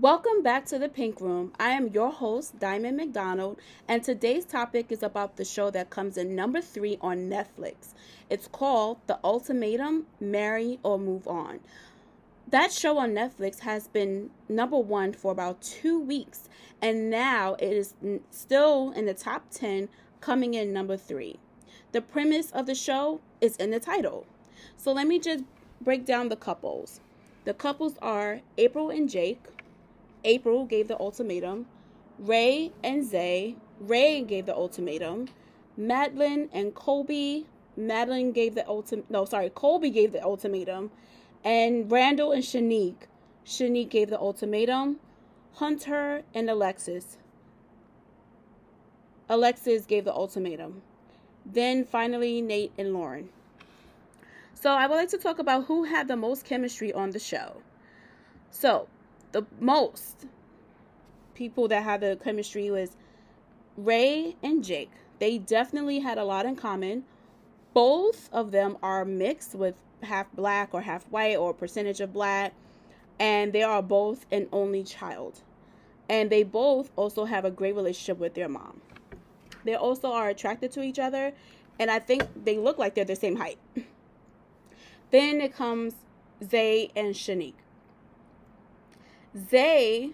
Welcome back to the Pink Room. I am your host, Diamond McDonald, and today's topic is about the show that comes in number three on Netflix. It's called The Ultimatum Marry or Move On. That show on Netflix has been number one for about two weeks, and now it is still in the top 10, coming in number three. The premise of the show is in the title. So let me just break down the couples. The couples are April and Jake. April gave the ultimatum. Ray and Zay. Ray gave the ultimatum. Madeline and Colby. Madeline gave the ultimatum. No, sorry, Colby gave the ultimatum. And Randall and Shanique. Shanique gave the ultimatum. Hunter and Alexis. Alexis gave the ultimatum. Then finally, Nate and Lauren. So I would like to talk about who had the most chemistry on the show. So the most people that had the chemistry was Ray and Jake. They definitely had a lot in common. Both of them are mixed with half black or half white or percentage of black, and they are both an only child. And they both also have a great relationship with their mom. They also are attracted to each other, and I think they look like they're the same height. Then it comes Zay and Shanique. Zay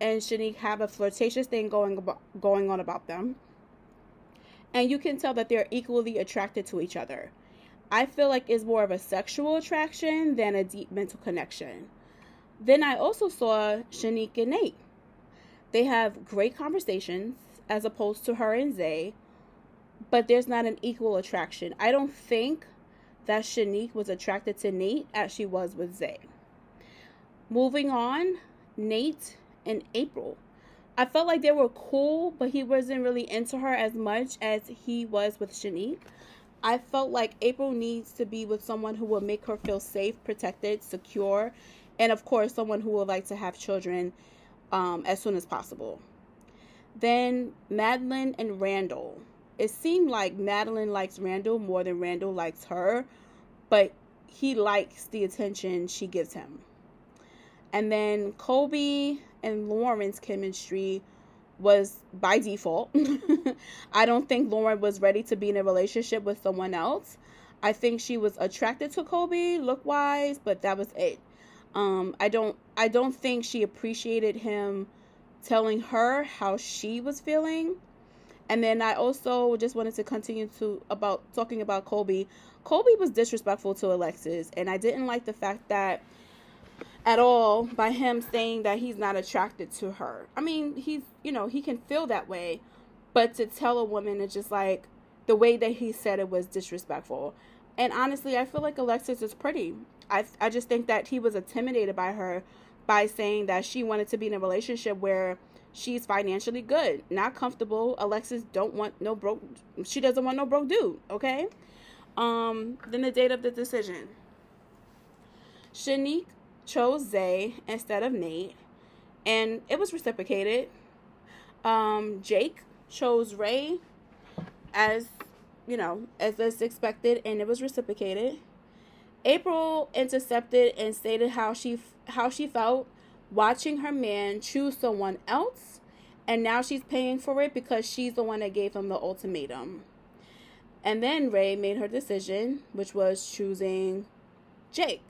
and Shanique have a flirtatious thing going about, going on about them. And you can tell that they're equally attracted to each other. I feel like it's more of a sexual attraction than a deep mental connection. Then I also saw Shanique and Nate. They have great conversations as opposed to her and Zay, but there's not an equal attraction. I don't think that Shanique was attracted to Nate as she was with Zay. Moving on, Nate and April. I felt like they were cool, but he wasn't really into her as much as he was with Shanique. I felt like April needs to be with someone who will make her feel safe, protected, secure, and of course, someone who would like to have children um, as soon as possible. Then Madeline and Randall it seemed like Madeline likes Randall more than Randall likes her, but he likes the attention she gives him. And then Colby and Lauren's chemistry was by default. I don't think Lauren was ready to be in a relationship with someone else. I think she was attracted to Colby look wise, but that was it. Um, I don't I don't think she appreciated him telling her how she was feeling and then I also just wanted to continue to about talking about Colby. Colby was disrespectful to Alexis, and I didn't like the fact that at all by him saying that he's not attracted to her. I mean, he's, you know, he can feel that way, but to tell a woman it's just like the way that he said it was disrespectful. And honestly, I feel like Alexis is pretty. I I just think that he was intimidated by her by saying that she wanted to be in a relationship where she's financially good, not comfortable. Alexis don't want no broke. She doesn't want no broke dude. Okay. Um. Then the date of the decision. Shanique chose Zay instead of Nate, and it was reciprocated. Um. Jake chose Ray, as you know, as is expected, and it was reciprocated. April intercepted and stated how she how she felt watching her man choose someone else, and now she's paying for it because she's the one that gave him the ultimatum. And then Ray made her decision, which was choosing Jake.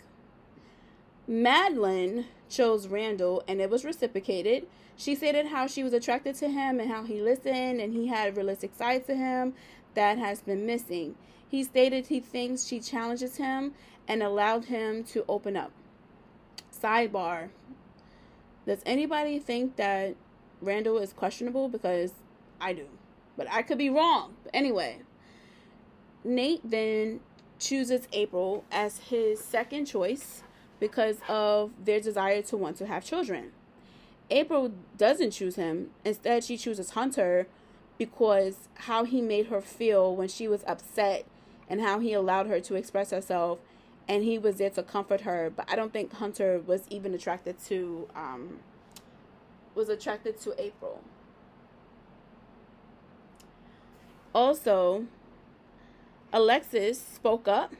Madeline chose Randall, and it was reciprocated. She stated how she was attracted to him and how he listened and he had a realistic side to him that has been missing. He stated he thinks she challenges him and allowed him to open up. Sidebar does anybody think that Randall is questionable? Because I do. But I could be wrong. But anyway, Nate then chooses April as his second choice because of their desire to want to have children. April doesn't choose him. Instead, she chooses Hunter because how he made her feel when she was upset and how he allowed her to express herself and he was there to comfort her. But I don't think Hunter was even attracted to um, was attracted to April. Also, Alexis spoke up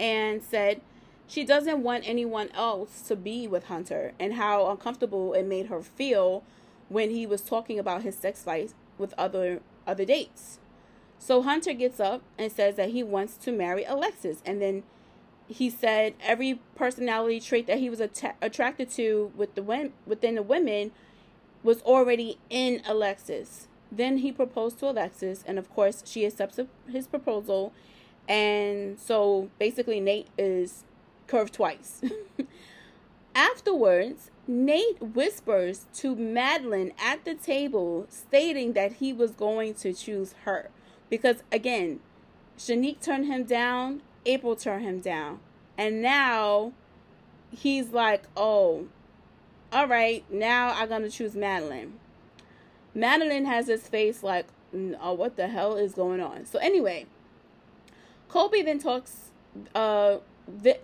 and said she doesn't want anyone else to be with Hunter and how uncomfortable it made her feel when he was talking about his sex life with other other dates. So Hunter gets up and says that he wants to marry Alexis and then he said every personality trait that he was att- attracted to with the within the women was already in Alexis. Then he proposed to Alexis, and of course, she accepts his proposal. And so basically, Nate is curved twice. Afterwards, Nate whispers to Madeline at the table, stating that he was going to choose her. Because again, Shanique turned him down, April turned him down. And now he's like, oh, all right, now I'm going to choose Madeline. Madeline has his face like, oh, what the hell is going on? So anyway, Colby then talks. Uh,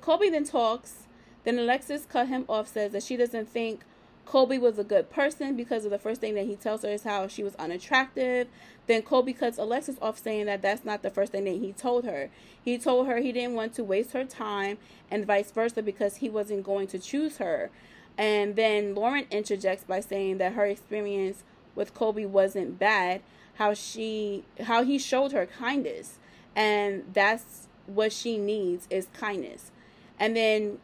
Colby then talks. Then Alexis cut him off. Says that she doesn't think Colby was a good person because of the first thing that he tells her is how she was unattractive. Then Colby cuts Alexis off, saying that that's not the first thing that he told her. He told her he didn't want to waste her time, and vice versa, because he wasn't going to choose her. And then Lauren interjects by saying that her experience with Colby wasn't bad, how she how he showed her kindness. And that's what she needs is kindness. And then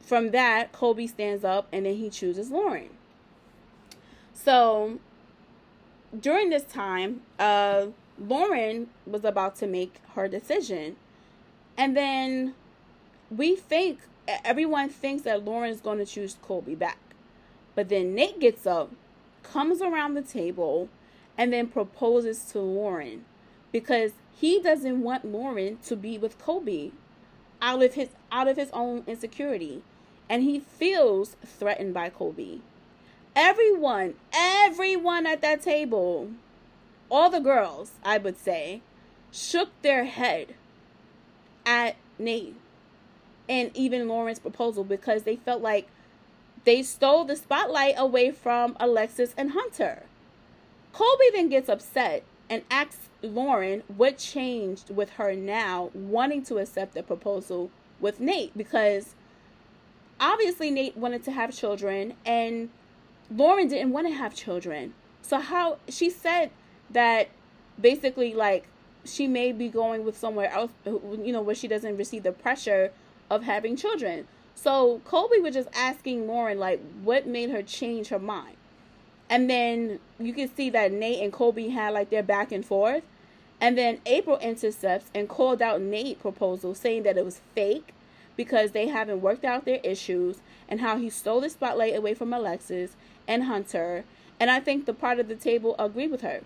from that, Colby stands up and then he chooses Lauren. So during this time, uh, Lauren was about to make her decision. And then we think, everyone thinks that Lauren is going to choose Colby back. But then Nate gets up comes around the table and then proposes to Lauren because he doesn't want Lauren to be with Colby out of his out of his own insecurity and he feels threatened by Colby. Everyone, everyone at that table, all the girls, I would say, shook their head at Nate and even Lauren's proposal because they felt like they stole the spotlight away from Alexis and Hunter. Colby then gets upset and asks Lauren what changed with her now wanting to accept the proposal with Nate because obviously Nate wanted to have children and Lauren didn't want to have children. So how she said that basically like she may be going with somewhere else you know where she doesn't receive the pressure of having children. So Colby was just asking Lauren, like, what made her change her mind? And then you can see that Nate and Colby had like their back and forth. And then April intercepts and called out Nate's proposal, saying that it was fake because they haven't worked out their issues and how he stole the spotlight away from Alexis and Hunter. And I think the part of the table agreed with her.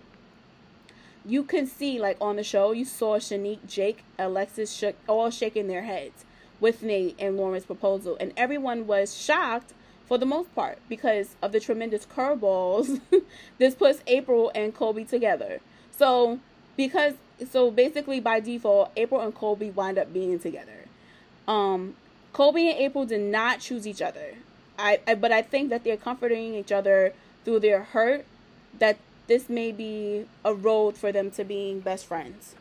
You can see, like on the show, you saw Shanique, Jake, Alexis shook, all shaking their heads with Nate and Lauren's proposal, and everyone was shocked for the most part because of the tremendous curveballs this puts April and Colby together. So because so basically by default, April and Colby wind up being together. Um, Colby and April did not choose each other. I, I but I think that they're comforting each other through their hurt. That this may be a road for them to being best friends.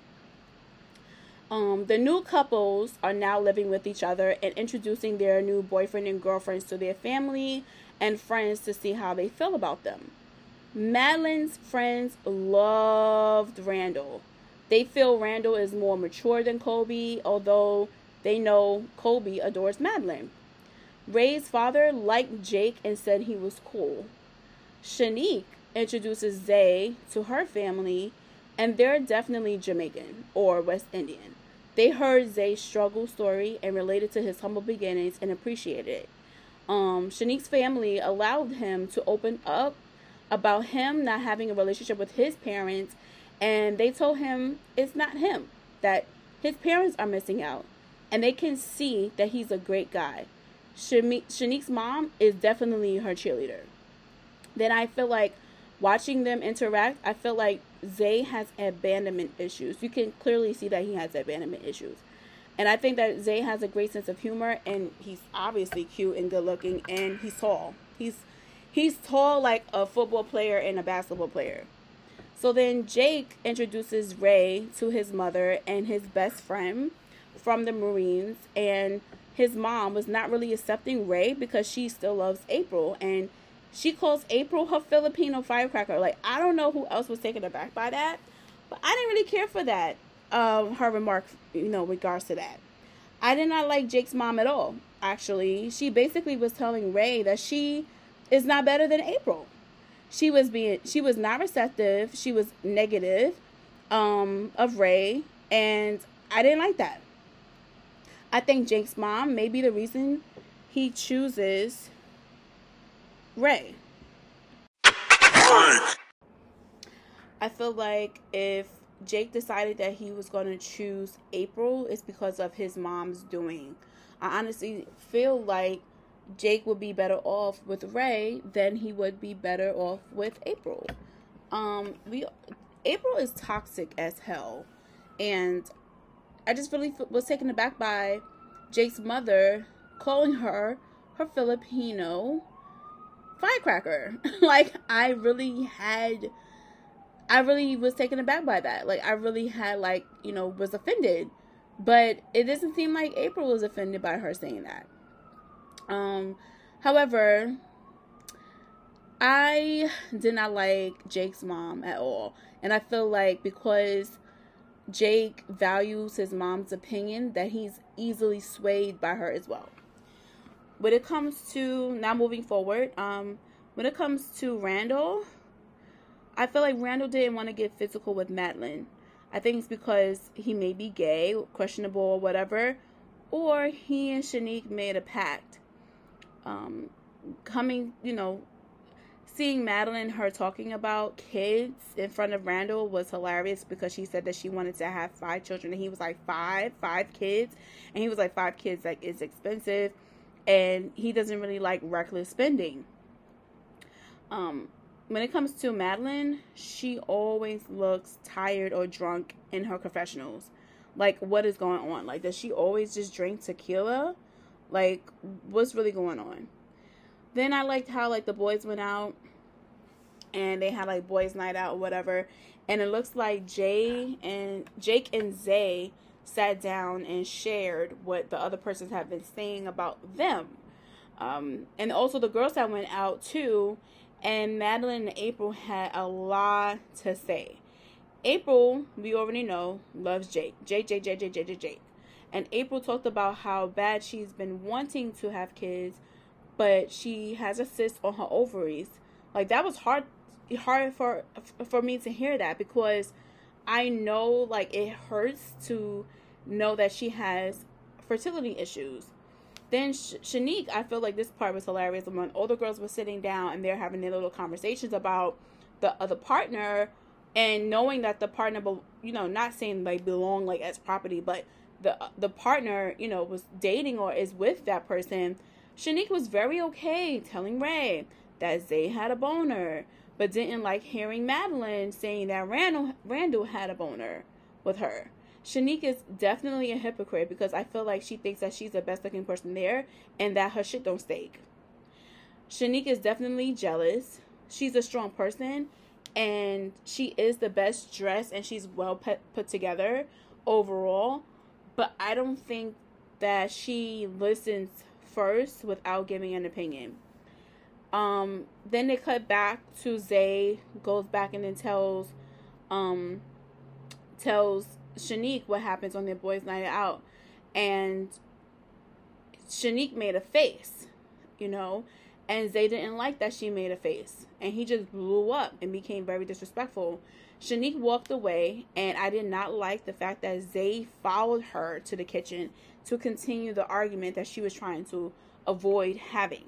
Um, the new couples are now living with each other and introducing their new boyfriend and girlfriends to their family and friends to see how they feel about them. Madeline's friends loved Randall. They feel Randall is more mature than Colby, although they know Colby adores Madeline. Ray's father liked Jake and said he was cool. Shanique introduces Zay to her family and they're definitely Jamaican or West Indian. They heard Zay's struggle story and related to his humble beginnings and appreciated it. Um, Shanique's family allowed him to open up about him not having a relationship with his parents, and they told him it's not him, that his parents are missing out, and they can see that he's a great guy. Shanique's mom is definitely her cheerleader. Then I feel like watching them interact, I feel like Zay has abandonment issues. You can clearly see that he has abandonment issues. And I think that Zay has a great sense of humor and he's obviously cute and good looking and he's tall. He's he's tall like a football player and a basketball player. So then Jake introduces Ray to his mother and his best friend from the Marines and his mom was not really accepting Ray because she still loves April and she calls April her Filipino firecracker. Like I don't know who else was taken aback by that, but I didn't really care for that. Um, her remark, you know, regards to that. I did not like Jake's mom at all. Actually, she basically was telling Ray that she is not better than April. She was being she was not receptive. She was negative um, of Ray, and I didn't like that. I think Jake's mom may be the reason he chooses Ray. I feel like if Jake decided that he was going to choose April, it's because of his mom's doing. I honestly feel like Jake would be better off with Ray than he would be better off with April. Um, we April is toxic as hell, and I just really was taken aback by Jake's mother calling her her Filipino firecracker. like I really had I really was taken aback by that. Like I really had like, you know, was offended. But it doesn't seem like April was offended by her saying that. Um however, I did not like Jake's mom at all. And I feel like because Jake values his mom's opinion that he's easily swayed by her as well when it comes to now moving forward, um, when it comes to Randall, I feel like Randall didn't want to get physical with Madeline. I think it's because he may be gay, questionable, or whatever, or he and Shanique made a pact. Um, coming, you know, seeing Madeline, her talking about kids in front of Randall was hilarious because she said that she wanted to have five children, and he was like five, five kids, and he was like five kids, like it's expensive and he doesn't really like reckless spending. Um, when it comes to Madeline, she always looks tired or drunk in her confessionals. Like, what is going on? Like, does she always just drink tequila? Like, what's really going on? Then I liked how like the boys went out and they had like boys' night out or whatever, and it looks like Jay and Jake and Zay sat down and shared what the other persons have been saying about them. Um, and also the girls that went out too, and Madeline and April had a lot to say. April, we already know, loves Jake. Jake, Jake, Jake, Jake, Jake, Jake, Jake. And April talked about how bad she's been wanting to have kids, but she has a cyst on her ovaries. Like that was hard hard for for me to hear that because I know like it hurts to know that she has fertility issues. Then Sh- Shanique, I feel like this part was hilarious when all the girls were sitting down and they're having their little conversations about the other partner and knowing that the partner, you know, not saying like belong like as property, but the the partner, you know, was dating or is with that person. Shanique was very okay telling Ray that Zay had a boner but didn't like hearing Madeline saying that Randall Randall had a boner with her. Shanique is definitely a hypocrite because I feel like she thinks that she's the best looking person there and that her shit don't stink. Shanique is definitely jealous. She's a strong person and she is the best dressed and she's well put, put together overall. But I don't think that she listens first without giving an opinion. Um, then they cut back to Zay goes back and then tells, um, tells Shanique what happens on their boys' night out, and Shanique made a face, you know, and Zay didn't like that she made a face, and he just blew up and became very disrespectful. Shanique walked away, and I did not like the fact that Zay followed her to the kitchen to continue the argument that she was trying to avoid having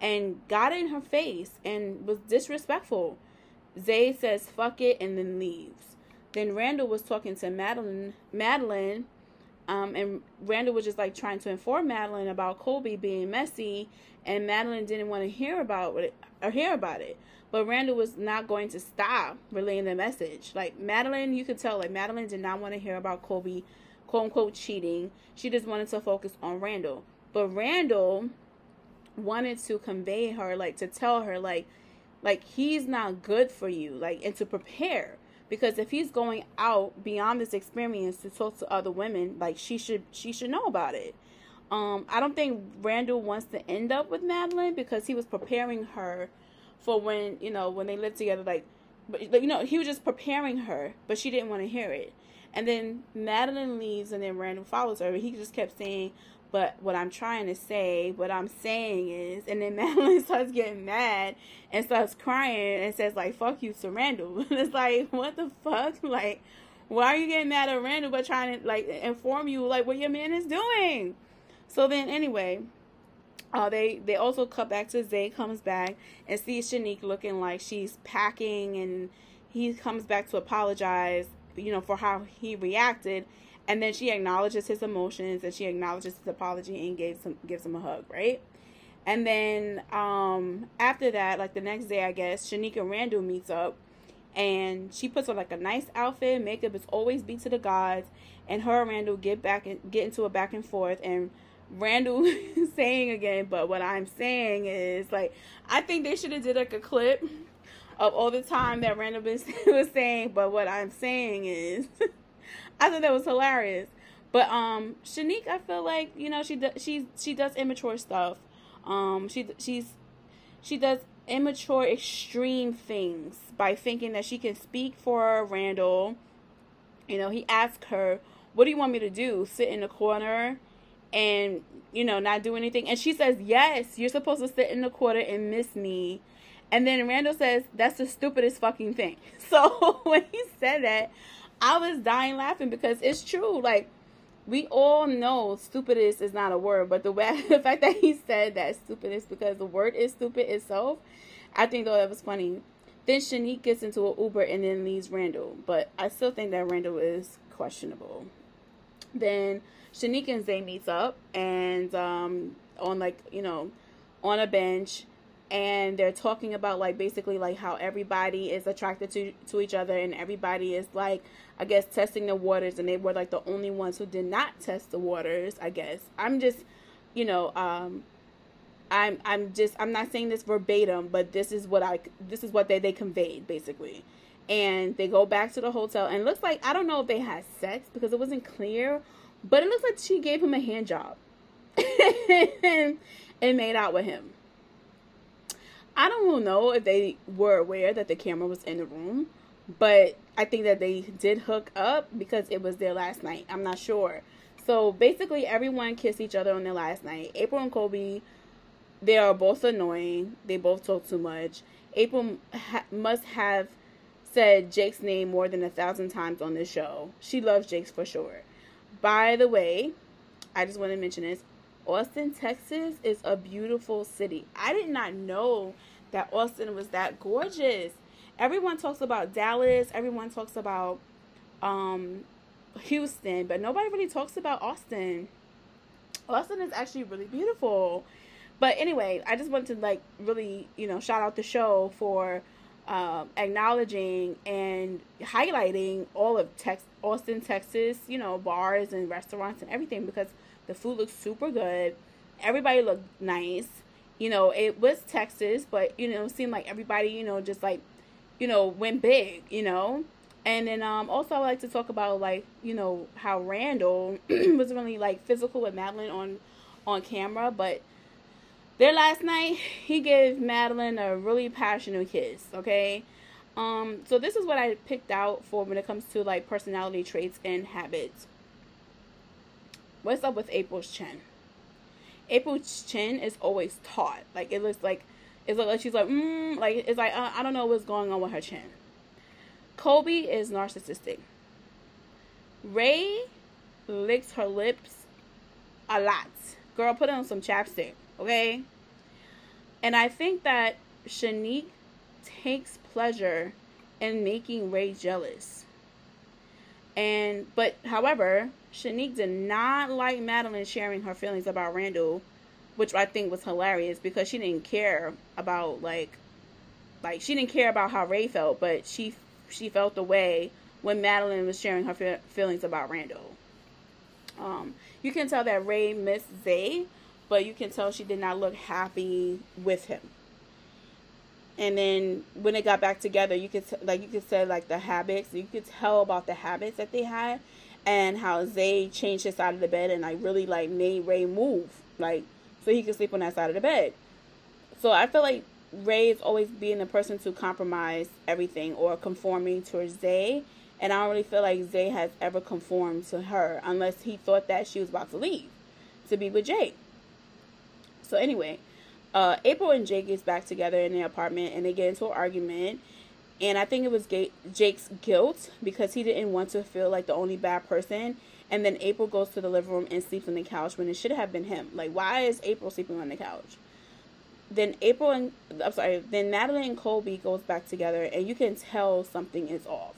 and got in her face and was disrespectful. Zay says fuck it and then leaves. Then Randall was talking to Madeline Madeline um, and Randall was just like trying to inform Madeline about Colby being messy and Madeline didn't want to hear about it or hear about it. But Randall was not going to stop relaying the message. Like Madeline, you could tell like Madeline did not want to hear about Colby quote unquote cheating. She just wanted to focus on Randall. But Randall wanted to convey her like to tell her like like he's not good for you like and to prepare because if he's going out beyond this experience to talk to other women like she should she should know about it Um, I don't think Randall wants to end up with Madeline because he was preparing her for when you know when they lived together. Like, but you know he was just preparing her, but she didn't want to hear it. And then Madeline leaves, and then Randall follows her. He just kept saying, "But what I'm trying to say, what I'm saying is," and then Madeline starts getting mad and starts crying and says, "Like fuck you to Randall." and it's like, what the fuck, like. Why are you getting mad at Randall but trying to like inform you like what your man is doing? So then, anyway, uh, they they also cut back to Zay comes back and sees Shanique looking like she's packing, and he comes back to apologize, you know, for how he reacted, and then she acknowledges his emotions and she acknowledges his apology and gives him gives him a hug, right? And then um, after that, like the next day, I guess Shanique and Randall meets up, and she puts on like a nice outfit. Makeup is always beat to the gods, and her and Randall get back and get into a back and forth, and Randall saying again, but what I'm saying is like I think they should have did like a clip of all the time that Randall was saying, but what I'm saying is I thought that was hilarious. But um Shanique, I feel like, you know, she does she she does immature stuff. Um she she's she does immature extreme things by thinking that she can speak for Randall. You know, he asked her, "What do you want me to do? Sit in the corner and you know not do anything and she says yes you're supposed to sit in the corner and miss me and then randall says that's the stupidest fucking thing so when he said that i was dying laughing because it's true like we all know stupidest is not a word but the way the fact that he said that stupidest because the word is stupid itself i think though that was funny then Shanique gets into an Uber and then leaves Randall. But I still think that Randall is questionable. Then Shanique and Zay meets up and um, on like you know on a bench and they're talking about like basically like how everybody is attracted to to each other and everybody is like I guess testing the waters and they were like the only ones who did not test the waters I guess I'm just you know um I'm I'm just I'm not saying this verbatim but this is what I this is what they they conveyed basically and they go back to the hotel and looks like I don't know if they had sex because it wasn't clear but it looks like she gave him a hand job and, made out with him. I don't know if they were aware that the camera was in the room, but I think that they did hook up because it was their last night. I'm not sure. So basically, everyone kissed each other on their last night. April and Colby, they are both annoying. They both talk too much. April ha- must have said Jake's name more than a thousand times on this show. She loves Jake's for sure. By the way, I just want to mention this. Austin, Texas is a beautiful city. I did not know that Austin was that gorgeous. Everyone talks about Dallas, everyone talks about um, Houston, but nobody really talks about Austin. Austin is actually really beautiful. But anyway, I just wanted to like really, you know, shout out the show for um, acknowledging and highlighting all of Tex- Austin, Texas, you know, bars and restaurants and everything because the food looked super good. Everybody looked nice. You know, it was Texas, but you know, seemed like everybody, you know, just like, you know, went big, you know. And then um also I like to talk about like, you know, how Randall was really like physical with Madeline on on camera, but there last night, he gave Madeline a really passionate kiss, okay? Um, so this is what I picked out for when it comes to like personality traits and habits. What's up with April's chin? April's chin is always taut. Like it looks like it looks like she's like mm, like it's like uh, I don't know what's going on with her chin. Colby is narcissistic. Ray licks her lips a lot. Girl, put on some chapstick okay? And I think that Shanique takes pleasure in making Ray jealous. And but however, Shanique did not like Madeline sharing her feelings about Randall, which I think was hilarious because she didn't care about like like she didn't care about how Ray felt, but she she felt the way when Madeline was sharing her feelings about Randall. Um, you can tell that Ray missed Zay but you can tell she did not look happy with him. And then when they got back together, you could like you could say like the habits, you could tell about the habits that they had, and how Zay changed his side of the bed and like really like made Ray move like so he could sleep on that side of the bed. So I feel like Ray is always being the person to compromise everything or conforming towards Zay. And I don't really feel like Zay has ever conformed to her unless he thought that she was about to leave to be with Jake. So anyway, uh, April and Jake gets back together in the apartment and they get into an argument. And I think it was Jake's guilt because he didn't want to feel like the only bad person. And then April goes to the living room and sleeps on the couch when it should have been him. Like, why is April sleeping on the couch? Then April and I'm sorry. Then Natalie and Colby goes back together, and you can tell something is off.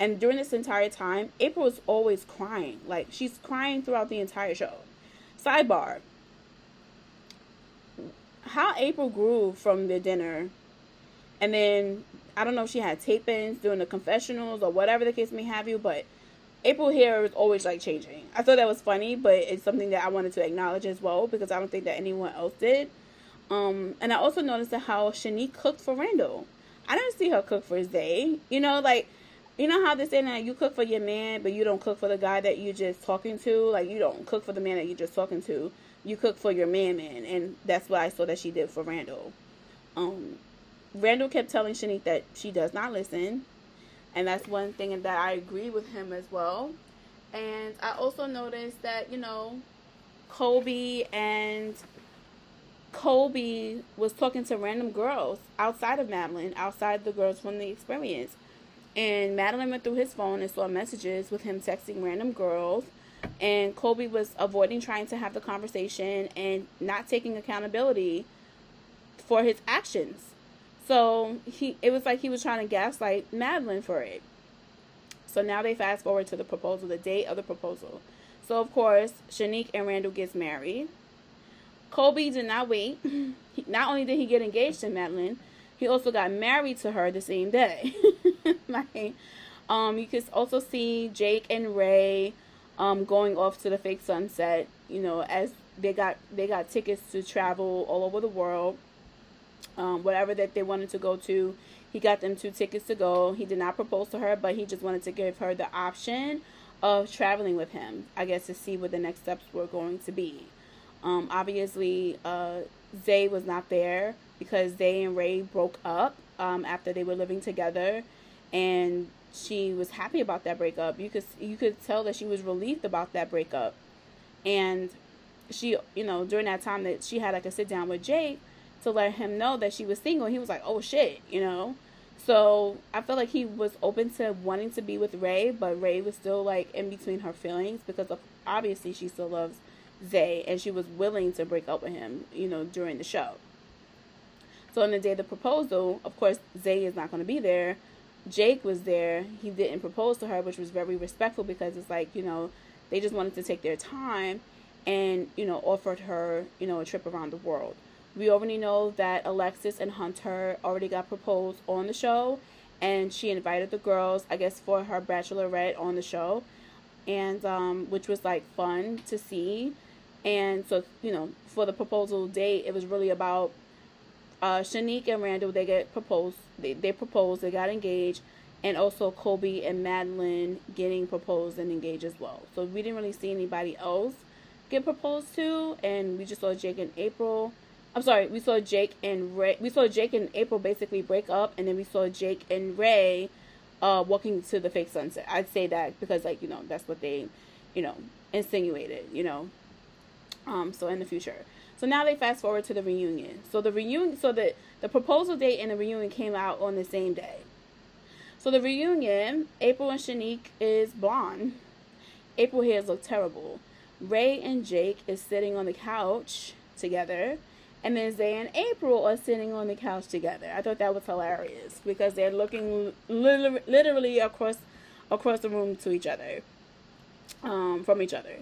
And during this entire time, April is always crying. Like she's crying throughout the entire show. Sidebar. How April grew from the dinner, and then I don't know if she had tape-ins doing the confessionals or whatever the case may have you, but April hair is always like changing. I thought that was funny, but it's something that I wanted to acknowledge as well because I don't think that anyone else did. Um, and I also noticed that how Shanique cooked for Randall. I didn't see her cook for Zay. You know, like you know how they say that you cook for your man, but you don't cook for the guy that you're just talking to. Like you don't cook for the man that you're just talking to. You cook for your man, man, and that's what I saw that she did for Randall. Um, Randall kept telling Shanique that she does not listen, and that's one thing that I agree with him as well. And I also noticed that you know, Colby and Colby was talking to random girls outside of Madeline, outside the girls from the experience. And Madeline went through his phone and saw messages with him texting random girls. And Colby was avoiding trying to have the conversation and not taking accountability for his actions. So he it was like he was trying to gaslight Madeline for it. So now they fast forward to the proposal, the date of the proposal. So of course, Shanique and Randall gets married. Colby did not wait. Not only did he get engaged to Madeline, he also got married to her the same day. like, um, you can also see Jake and Ray um, going off to the fake sunset. You know, as they got they got tickets to travel all over the world. Um, whatever that they wanted to go to, he got them two tickets to go. He did not propose to her, but he just wanted to give her the option of traveling with him. I guess to see what the next steps were going to be. Um, obviously, uh, Zay was not there because Zay and Ray broke up um, after they were living together, and she was happy about that breakup. You could you could tell that she was relieved about that breakup, and she you know during that time that she had like a sit down with Jake to let him know that she was single. He was like, oh shit, you know. So I feel like he was open to wanting to be with Ray, but Ray was still like in between her feelings because of obviously she still loves Zay, and she was willing to break up with him, you know, during the show. So on the day of the proposal, of course, Zay is not going to be there. Jake was there. He didn't propose to her, which was very respectful because it's like, you know, they just wanted to take their time and, you know, offered her, you know, a trip around the world. We already know that Alexis and Hunter already got proposed on the show, and she invited the girls, I guess, for her bachelorette on the show, and um, which was like fun to see. And so, you know, for the proposal date, it was really about uh, Shanique and Randall. They get proposed. They they proposed. They got engaged, and also Colby and Madeline getting proposed and engaged as well. So we didn't really see anybody else get proposed to, and we just saw Jake and April. I'm sorry, we saw Jake and Ray. We saw Jake and April basically break up, and then we saw Jake and Ray uh, walking to the fake sunset. I'd say that because, like, you know, that's what they, you know, insinuated. You know, um, so in the future. So now they fast forward to the reunion. So the reunion, so the the proposal date and the reunion came out on the same day. So the reunion, April and Shanique is blonde. April hairs look terrible. Ray and Jake is sitting on the couch together, and then Zay and April are sitting on the couch together. I thought that was hilarious because they're looking literally across across the room to each other, um, from each other.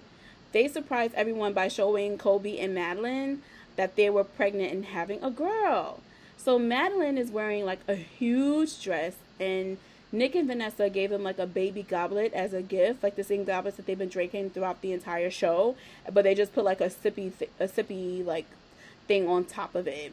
They surprised everyone by showing Colby and Madeline that they were pregnant and having a girl. So Madeline is wearing like a huge dress and Nick and Vanessa gave them like a baby goblet as a gift, like the same goblets that they've been drinking throughout the entire show, but they just put like a sippy, th- a sippy like thing on top of it.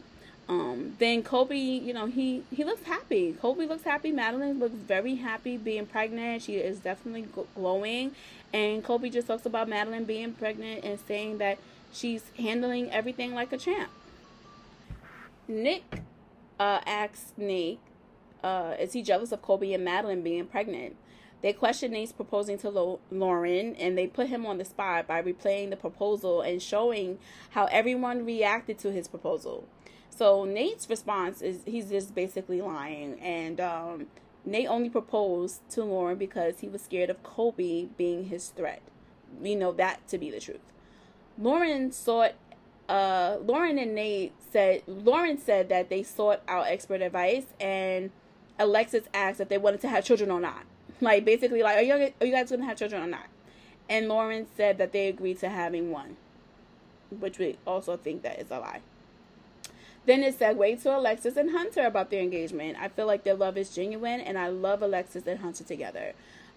Um, then Colby, you know, he he looks happy. Colby looks happy. Madeline looks very happy being pregnant. She is definitely glowing, and Colby just talks about Madeline being pregnant and saying that she's handling everything like a champ. Nick uh, asks Nate, uh, is he jealous of Colby and Madeline being pregnant? They question Nate's proposing to Lauren and they put him on the spot by replaying the proposal and showing how everyone reacted to his proposal. So Nate's response is he's just basically lying and um, Nate only proposed to Lauren because he was scared of Colby being his threat. We know that to be the truth. Lauren sought uh, Lauren and Nate said Lauren said that they sought out expert advice and Alexis asked if they wanted to have children or not. Like basically, like, are you are you guys gonna have children or not? And Lauren said that they agreed to having one, which we also think that is a lie. Then it segued to Alexis and Hunter about their engagement. I feel like their love is genuine, and I love Alexis and Hunter together.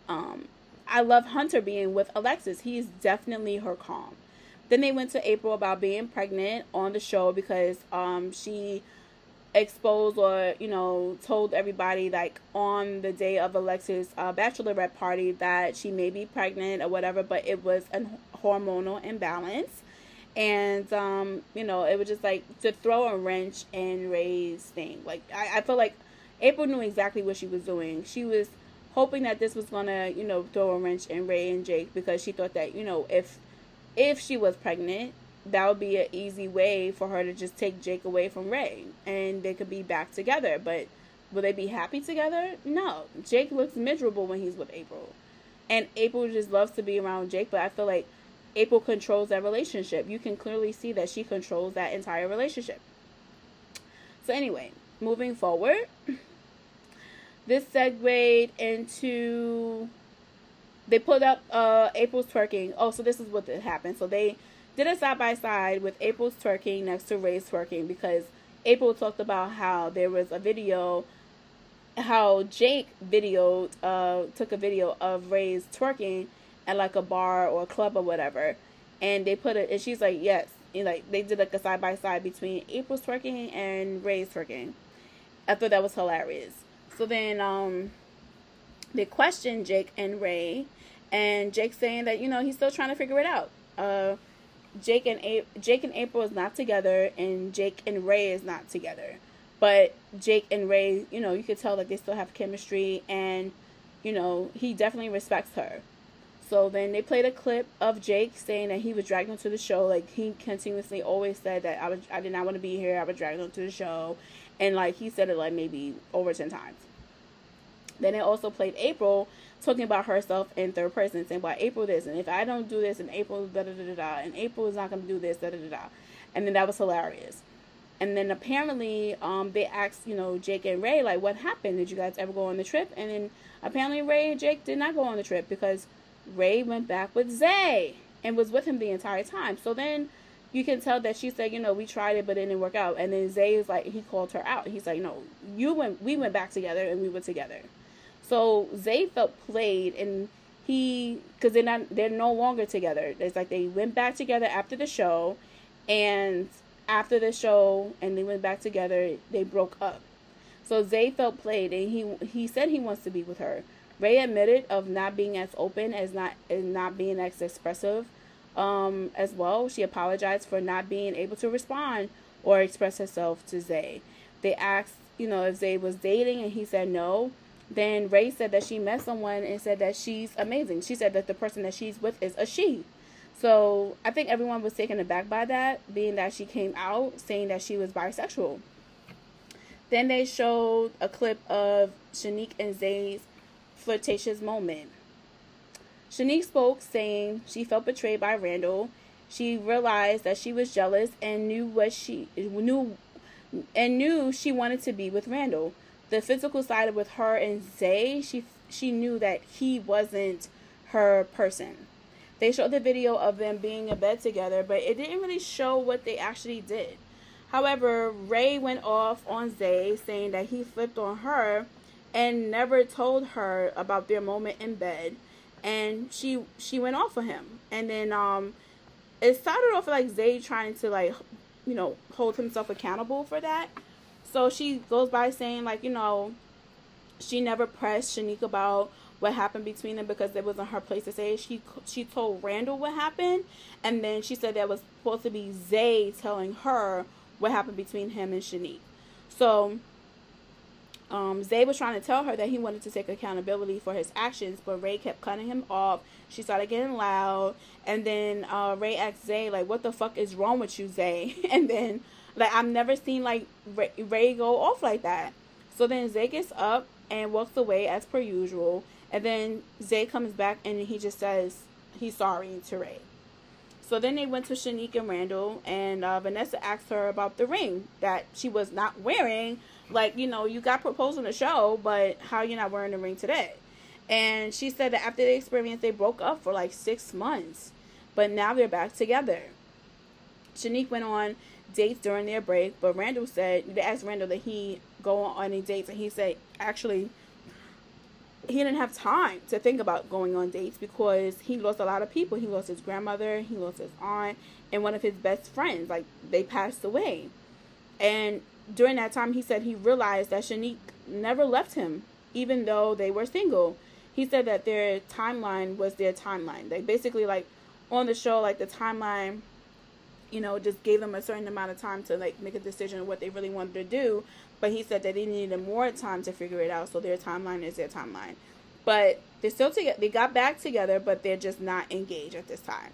Um, I love Hunter being with Alexis. He's definitely her calm. Then they went to April about being pregnant on the show because um, she exposed or you know told everybody like on the day of Alexis' uh, bachelorette party that she may be pregnant or whatever, but it was a hormonal imbalance, and um, you know it was just like to throw a wrench in Ray's thing. Like I, I feel like April knew exactly what she was doing. She was hoping that this was gonna you know throw a wrench in Ray and Jake because she thought that you know if if she was pregnant that would be an easy way for her to just take Jake away from Ray and they could be back together. But will they be happy together? No. Jake looks miserable when he's with April. And April just loves to be around Jake, but I feel like April controls that relationship. You can clearly see that she controls that entire relationship. So, anyway, moving forward, this segued into. They put up uh, April's twerking. Oh, so this is what happened. So they did a side by side with April's twerking next to Ray's twerking because April talked about how there was a video, how Jake videoed, uh, took a video of Ray's twerking at like a bar or a club or whatever, and they put it, and she's like, yes, and like they did like a side by side between April's twerking and Ray's twerking. I thought that was hilarious. So then, um, they questioned Jake and Ray, and Jake saying that you know he's still trying to figure it out. Uh, Jake and A- Jake and April is not together, and Jake and Ray is not together. But Jake and Ray, you know, you could tell that they still have chemistry, and you know, he definitely respects her. So then they played a clip of Jake saying that he was dragged onto the show. Like he continuously always said that I was, I did not want to be here. I was dragged onto the show, and like he said it like maybe over ten times. Then they also played April talking about herself in third person, saying, "Well, April this, and if I don't do this, and April da da da da da, and April is not going to do this da da da da," and then that was hilarious. And then apparently, um, they asked, you know, Jake and Ray, like, what happened? Did you guys ever go on the trip? And then apparently, Ray and Jake did not go on the trip because Ray went back with Zay and was with him the entire time. So then you can tell that she said, you know, we tried it, but it didn't work out. And then Zay is like, he called her out. He's like, no, you went, we went back together and we were together. So Zay felt played, and he because they're not they're no longer together. It's like they went back together after the show, and after the show, and they went back together. They broke up. So Zay felt played, and he he said he wants to be with her. Ray admitted of not being as open as not as not being as expressive um, as well. She apologized for not being able to respond or express herself to Zay. They asked, you know, if Zay was dating, and he said no. Then Ray said that she met someone and said that she's amazing. She said that the person that she's with is a she. So I think everyone was taken aback by that, being that she came out saying that she was bisexual. Then they showed a clip of Shanique and Zay's flirtatious moment. Shanique spoke, saying she felt betrayed by Randall. She realized that she was jealous and knew what she knew and knew she wanted to be with Randall the physical side with her and Zay, she she knew that he wasn't her person. They showed the video of them being in bed together, but it didn't really show what they actually did. However, Ray went off on Zay, saying that he flipped on her and never told her about their moment in bed, and she she went off for him. And then um, it started off like Zay trying to like you know, hold himself accountable for that. So she goes by saying like, you know, she never pressed Shanique about what happened between them because it wasn't her place to say. She she told Randall what happened, and then she said that was supposed to be Zay telling her what happened between him and Shanique. So um, Zay was trying to tell her that he wanted to take accountability for his actions, but Ray kept cutting him off. She started getting loud, and then uh, Ray asked Zay, like, "What the fuck is wrong with you, Zay?" and then, like, I've never seen like Rae, Rae go off like that. So then Zay gets up and walks away as per usual, and then Zay comes back and he just says he's sorry to Rae. So then they went to Shanique and Randall, and uh, Vanessa asked her about the ring that she was not wearing. Like, you know, you got proposed on the show, but how you not wearing the ring today? And she said that after the experience, they broke up for like six months, but now they're back together. Shanique went on dates during their break, but Randall said they asked Randall that he go on any dates, and he said actually he didn't have time to think about going on dates because he lost a lot of people. He lost his grandmother, he lost his aunt, and one of his best friends. Like they passed away. And during that time, he said he realized that Shanique never left him, even though they were single. He said that their timeline was their timeline. They basically like on the show, like the timeline, you know, just gave them a certain amount of time to like make a decision what they really wanted to do. But he said that they needed more time to figure it out, so their timeline is their timeline. But they're still together. They got back together, but they're just not engaged at this time.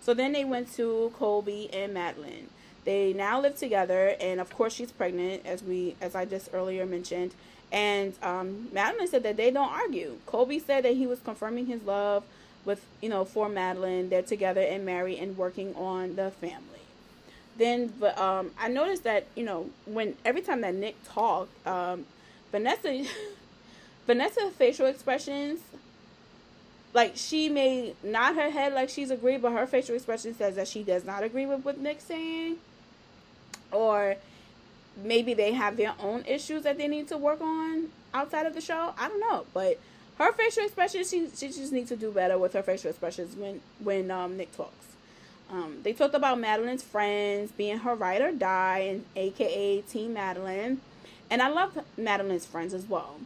So then they went to Colby and Madeline. They now live together, and of course she's pregnant, as we as I just earlier mentioned. And um, Madeline said that they don't argue. Colby said that he was confirming his love with you know for Madeline. They're together and married and working on the family then but um I noticed that you know when every time that Nick talked, um, Vanessa Vanessa facial expressions like she may nod her head like she's agreed, but her facial expression says that she does not agree with what Nick's saying, or maybe they have their own issues that they need to work on outside of the show. I don't know, but her facial expressions she she just needs to do better with her facial expressions when when um Nick talks. Um, they talked about Madeline's friends being her ride or die, and AKA Team Madeline. And I love Madeline's friends as well.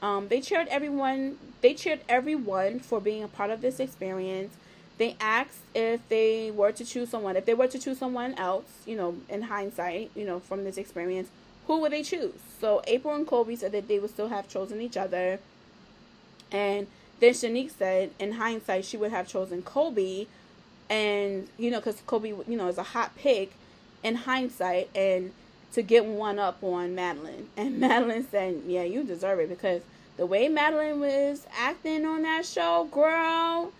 Um, they cheered everyone. They cheered everyone for being a part of this experience. They asked if they were to choose someone, if they were to choose someone else, you know, in hindsight, you know, from this experience, who would they choose? So April and Colby said that they would still have chosen each other. And then Shanique said, in hindsight, she would have chosen Colby and you know because Colby you know is a hot pick in hindsight and to get one up on Madeline. And Madeline said yeah you deserve it because the way Madeline was acting on that show girl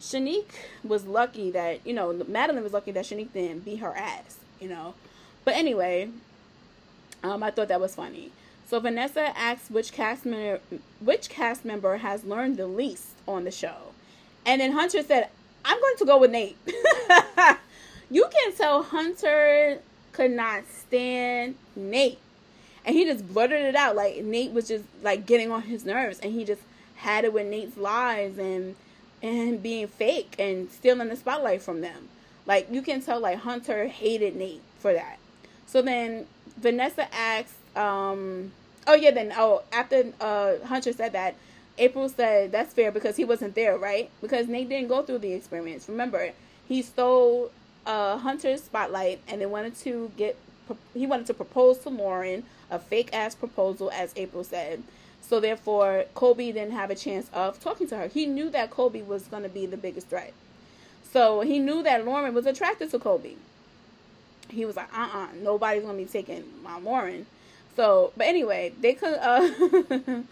Shanique was lucky that you know Madeline was lucky that Shanique didn't beat her ass you know. But anyway um I thought that was funny. So Vanessa asked which cast member which cast member has learned the least on the show. And then Hunter said I'm going to go with Nate. you can tell Hunter could not stand Nate. And he just blurted it out. Like Nate was just like getting on his nerves and he just had it with Nate's lies and and being fake and stealing the spotlight from them. Like you can tell like Hunter hated Nate for that. So then Vanessa asked, um oh yeah, then oh after uh Hunter said that, April said that's fair because he wasn't there, right? Because Nate didn't go through the experience. Remember, he stole uh, Hunter's spotlight and then wanted to get he wanted to propose to Lauren, a fake ass proposal, as April said. So therefore, Colby didn't have a chance of talking to her. He knew that Colby was going to be the biggest threat. So he knew that Lauren was attracted to Colby. He was like, uh uh-uh, uh, nobody's going to be taking my Lauren. So, but anyway, they could, uh,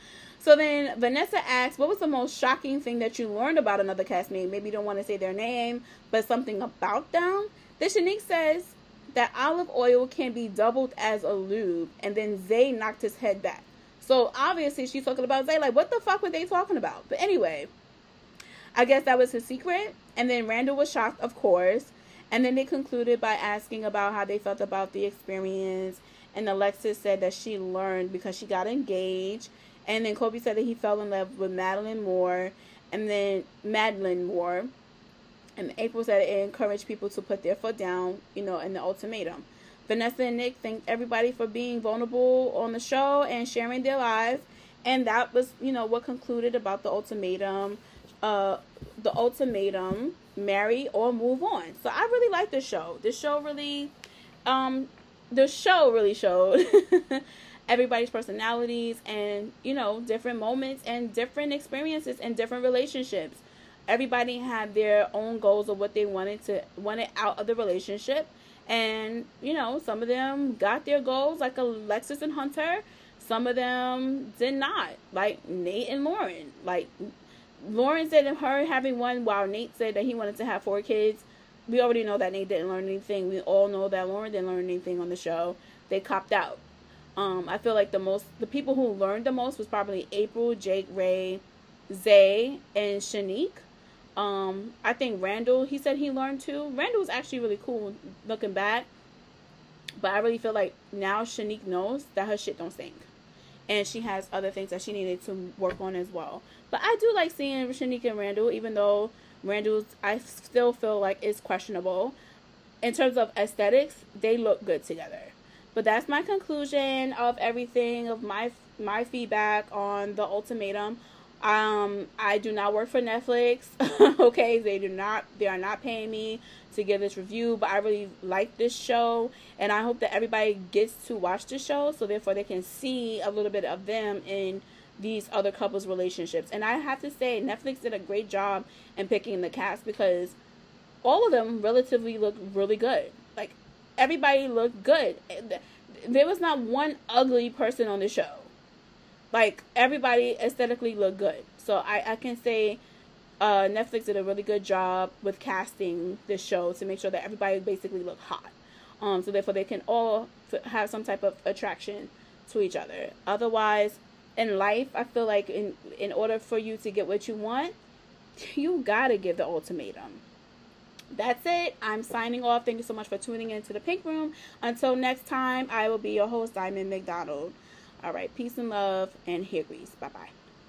So then Vanessa asks, What was the most shocking thing that you learned about another castmate? Maybe you don't want to say their name, but something about them. Then Shanique says that olive oil can be doubled as a lube, and then Zay knocked his head back. So obviously she's talking about Zay. Like, what the fuck were they talking about? But anyway, I guess that was his secret. And then Randall was shocked, of course. And then they concluded by asking about how they felt about the experience. And Alexis said that she learned because she got engaged and then Colby said that he fell in love with Madeline Moore and then Madeline Moore. And April said it encouraged people to put their foot down, you know, in the ultimatum. Vanessa and Nick thanked everybody for being vulnerable on the show and sharing their lives. And that was, you know, what concluded about the ultimatum. Uh, the ultimatum: marry or move on. So I really like the show. This show really, um, the show really showed everybody's personalities and you know different moments and different experiences and different relationships. Everybody had their own goals of what they wanted to wanted out of the relationship. And you know some of them got their goals like alexis and hunter. Some of them did not. Like nate and lauren. Like lauren said her having one while nate said that he wanted to have four kids. We already know that nate didn't learn anything. We all know that lauren didn't learn anything on the show. They copped out um, I feel like the most the people who learned the most was probably April, Jake, Rae, Zay, and Shanique. Um, I think Randall, he said he learned too. Randall was actually really cool looking back. But I really feel like now Shanique knows that her shit don't stink. And she has other things that she needed to work on as well. But I do like seeing Shanique and Randall, even though Randall's I still feel like is questionable. In terms of aesthetics, they look good together. But that's my conclusion of everything of my my feedback on the ultimatum. Um, I do not work for Netflix. okay, they do not they are not paying me to give this review, but I really like this show and I hope that everybody gets to watch the show so therefore they can see a little bit of them in these other couples relationships. And I have to say Netflix did a great job in picking the cast because all of them relatively look really good. Everybody looked good. There was not one ugly person on the show. Like everybody aesthetically looked good. So I, I can say uh, Netflix did a really good job with casting this show to make sure that everybody basically looked hot. Um, so therefore they can all have some type of attraction to each other. Otherwise, in life, I feel like in in order for you to get what you want, you gotta give the ultimatum that's it. I'm signing off. Thank you so much for tuning in to the Pink Room. Until next time, I will be your host, Diamond McDonald. All right, peace and love, and hair. Bye bye.